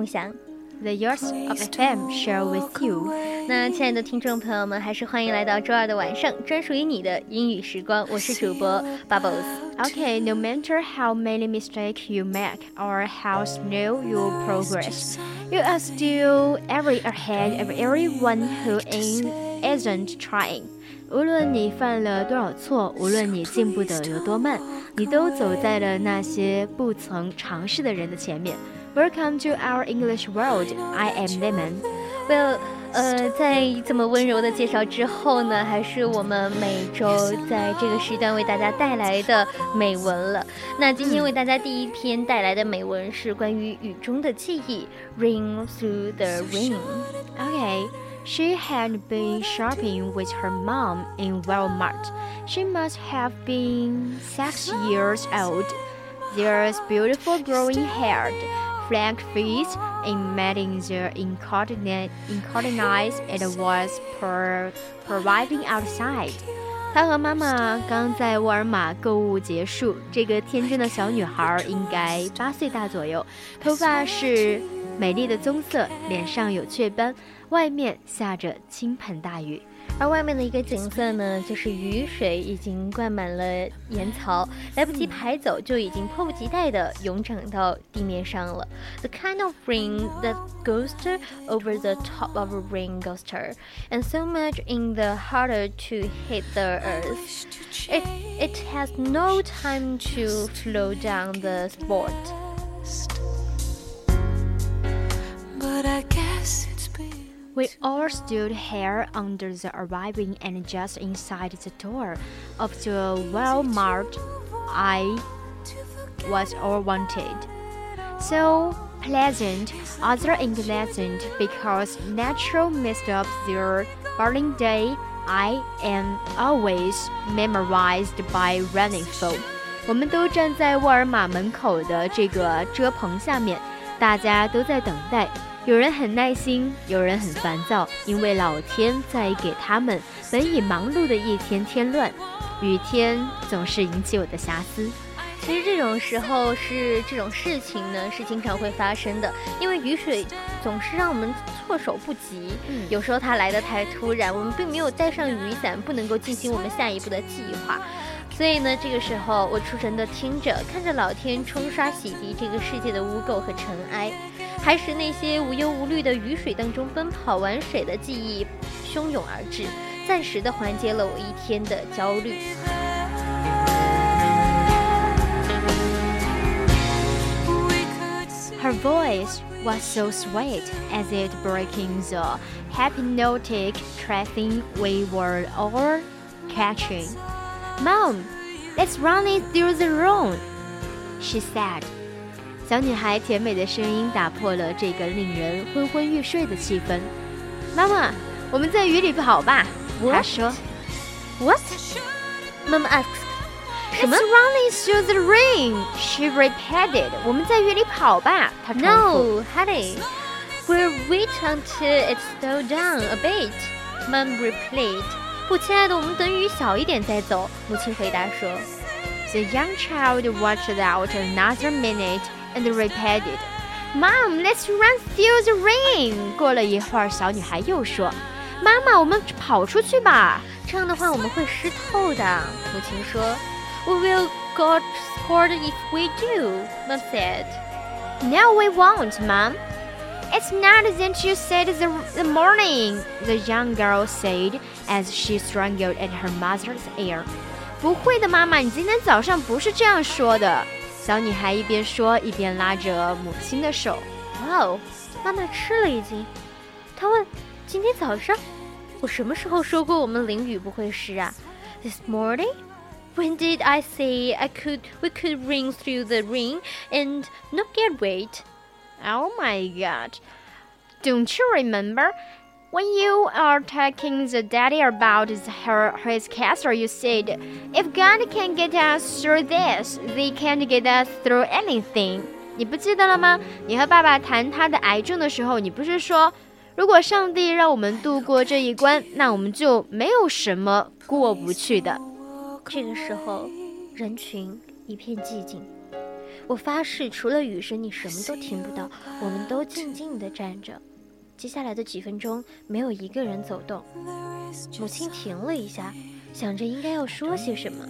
与您共享，The Yours of FM share with you。那亲爱的听众朋友们，还是欢迎来到周二的晚上，专属于你的英语时光。我是主播 Bubbles。Okay, no matter how many mistakes you make or how slow your progress, you are still every ahead of everyone who isn't trying. 无论你犯了多少错，无论你进步的有多慢，你都走在了那些不曾尝试的人的前面。 Welcome to our English world. I am Lemon. Well，呃，在这么温柔的介绍之后呢，还是我们每周在这个时段为大家带来的美文了。那今天为大家第一篇带来的美文是关于雨中的记忆，Rain through the rain。Okay. She had been shopping with her mom in Walmart. She must have been six years old. There's beautiful growing haired, flank face, and meeting the incontinence it was per arriving outside. 她和妈妈刚在沃尔玛购物结束。这个天真的小女孩应该八岁大左右，头发是 美丽的棕色，脸上有雀斑。外面下着倾盆大雨，而外面的一个景色呢，就是雨水已经灌满了岩槽，来不及排走，就已经迫不及待地涌涨到地面上了。The kind of rain that goes over the top of a rain coaster, and so much in the harder to hit the earth. It it has no time to slow down the sport. We all stood here under the arriving and just inside the door of the Walmart I was all wanted. So pleasant, other unpleasant because natural messed up their burning day. I am always memorized by running folk. 我们都站在沃尔玛门口的这个遮棚下面。大家都在等待。有人很耐心，有人很烦躁，因为老天在给他们本已忙碌的一天添乱。雨天总是引起我的遐思。其实这种时候是这种事情呢，是经常会发生的，因为雨水总是让我们措手不及。嗯，有时候它来得太突然，我们并没有带上雨伞，不能够进行我们下一步的计划。所以呢，这个时候我出神的听着，看着老天冲刷洗涤这个世界的污垢和尘埃。还是那些无忧无虑的雨水当中奔跑玩水的记忆汹涌而至，暂时的缓解了我一天的焦虑。Her voice was so sweet as it breaking the hypnotic tracing we were all catching. Mom, let's run it through the room, she said. 小女孩甜美的声音打破了这个令人昏昏欲睡的气氛。妈妈，我们在雨里跑吧。她说。What? Mom asked. It's running through the rain. She repeated. 我们在雨里跑吧。她重复。No, honey. We'll wait until it slows down a bit. Mom replied. 不，亲爱的，我们等雨小一点再走。母亲回答说。The young child watched out another minute and repeated, "Mom, let's run through the rain." 过了一会儿，小女孩又说：“妈妈，我们跑出去吧。这样的话我们会湿透的。”母亲说：“We will get scored if we do,” Mom said. "No, we won't, Mom." It's not that you said the, the morning, the young girl said as she strangled at her mother's ear. 不会的，妈妈，你今天早上不是这样说的。小女孩一边说一边拉着母亲的手。 哇哦，妈妈吃了已经。他问：“今天早上，我什么时候说过我们淋雨不会湿啊？”This morning. When did I say I could we could ring through the rain and not get wet? Oh my god. Don't you remember? When you are talking the daddy about his, her, his castle, you said, if God can get us through this, they can't get us through anything. 你不记得了吗？你和爸爸谈他的癌症的时候，你不是说，如果上帝让我们度过这一关，那我们就没有什么过不去的。这个时候，人群一片寂静。 我发誓，除了雨声，你什么都听不到。我们都静静地站着。接下来的几分钟，没有一个人走动。母亲停了一下，想着应该要说些什么。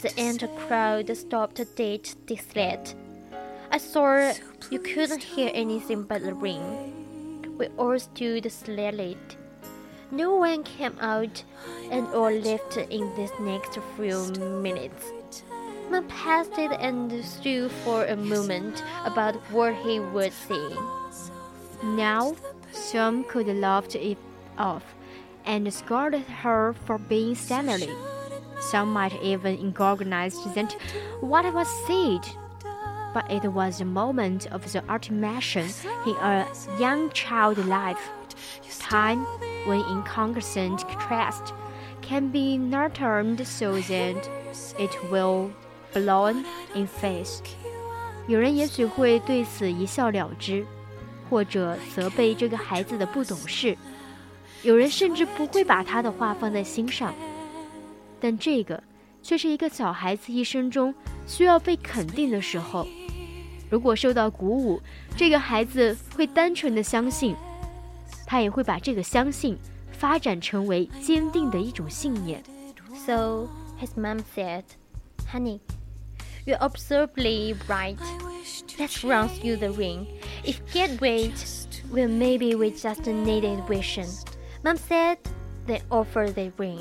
The entire crowd stopped dead silent. I saw you couldn't hear anything but the rain. We all stood silent. No one came out, and all left in this next few minutes. Passed it and stood for a moment about what he would say. Now, some could laugh it off and scolded her for being silly. Some might even recognize that what was said. But it was a moment of the ultimation in a young child's life. Time when inconsistent trust can be nurtured so that it will blown in face。有人也许会对此一笑了之，或者责备这个孩子的不懂事；有人甚至不会把他的话放在心上。但这个却是一个小孩子一生中需要被肯定的时候。如果受到鼓舞，这个孩子会单纯的相信。他也会把这个相信发展成为坚定的一种信念。So his mom said, "Honey, you're absolutely right. Let's run through the ring. If get wet, well maybe we just needed vision." Mom said, they offer the ring."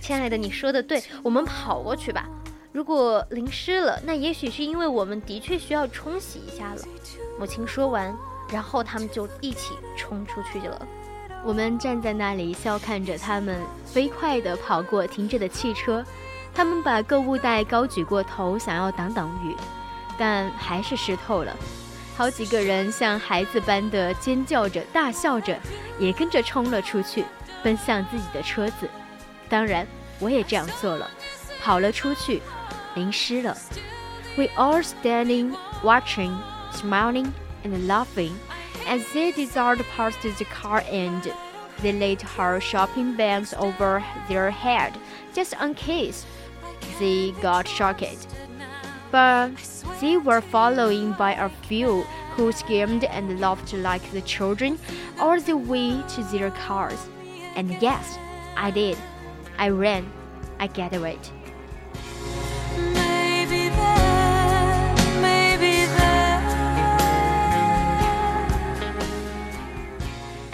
亲爱的，你说的对，我们跑过去吧。如果淋湿了，那也许是因为我们的确需要冲洗一下了。母亲说完。然后他们就一起冲出去了。我们站在那里笑看着他们飞快地跑过停着的汽车，他们把购物袋高举过头，想要挡挡雨，但还是湿透了。好几个人像孩子般的尖叫着、大笑着，也跟着冲了出去，奔向自己的车子。当然，我也这样做了，跑了出去，淋湿了。We all standing, watching, smiling. and laughing as they desired past the car and they laid her shopping bags over their head just in case they got shocked. But they were followed by a few who screamed and laughed like the children all the way to their cars. And yes, I did. I ran. I get away.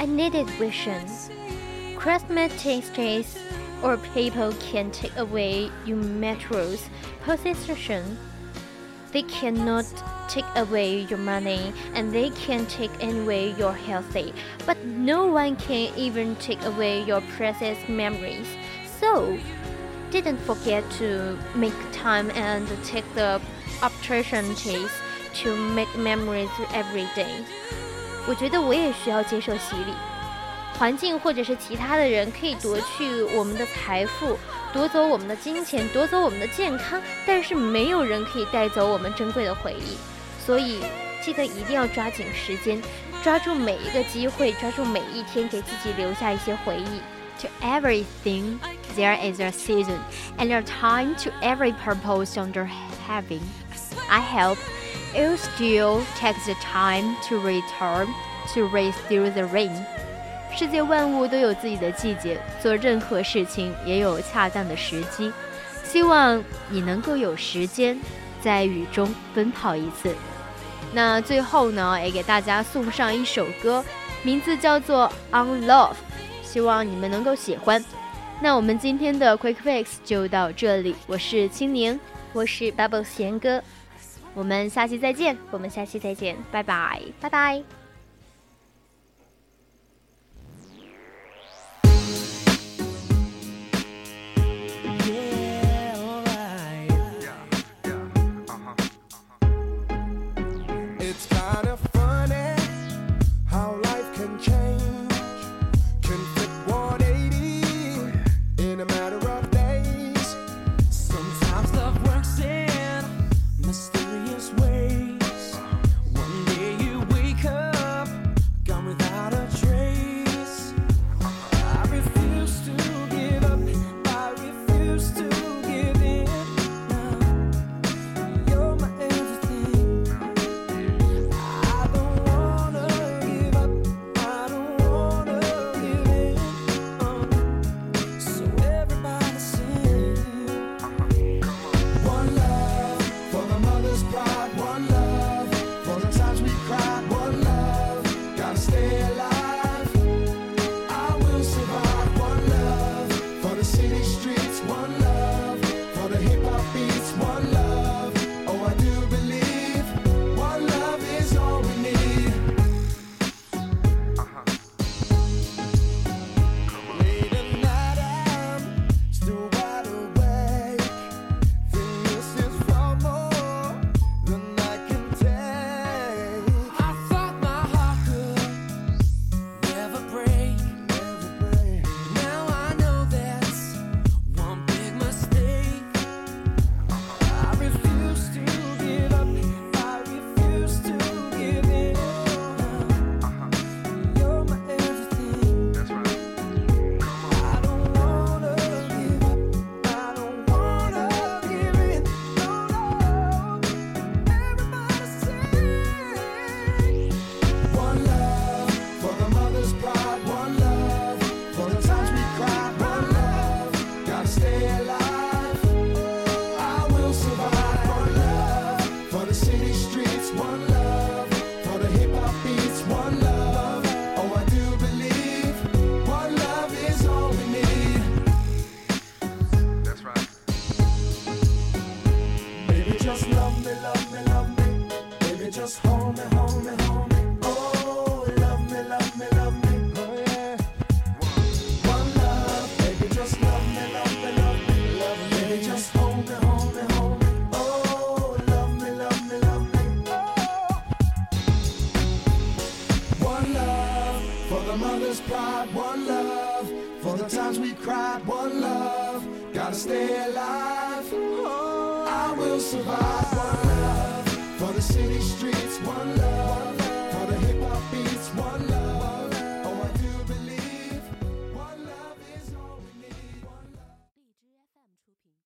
I needed vision. Christmas Cosmetics or people can take away your materials possession. They cannot take away your money and they can take away your healthy, but no one can even take away your precious memories. So, didn't forget to make time and take the opportunities to make memories every day. 我觉得我也需要接受洗礼。 环境或者是其他的人可以夺去我们的财富，夺走我们的金钱，夺走我们的健康，但是没有人可以带走我们珍贵的回忆。所以记得一定要抓紧时间，抓住每一个机会，抓住每一天，给自己留下一些回忆。To everything there is a season and a time to every purpose under heaven. I hope. you still take the time to return to race through the rain。 世界万物都有自己的季节，做任何事情也有恰当的时机。希望你能够有时间在雨中奔跑一次。那最后呢，也给大家送上一首歌，名字叫做《On Love》，希望你们能够喜欢。那我们今天的 Quick Fix 就到这里，我是青柠，我是 Bubble 贤哥。我们下期再见，我们下期再见，拜拜，拜拜。Survive. One love For the times we cried, one love. Gotta stay alive. I will survive. one love. for the city streets. One love.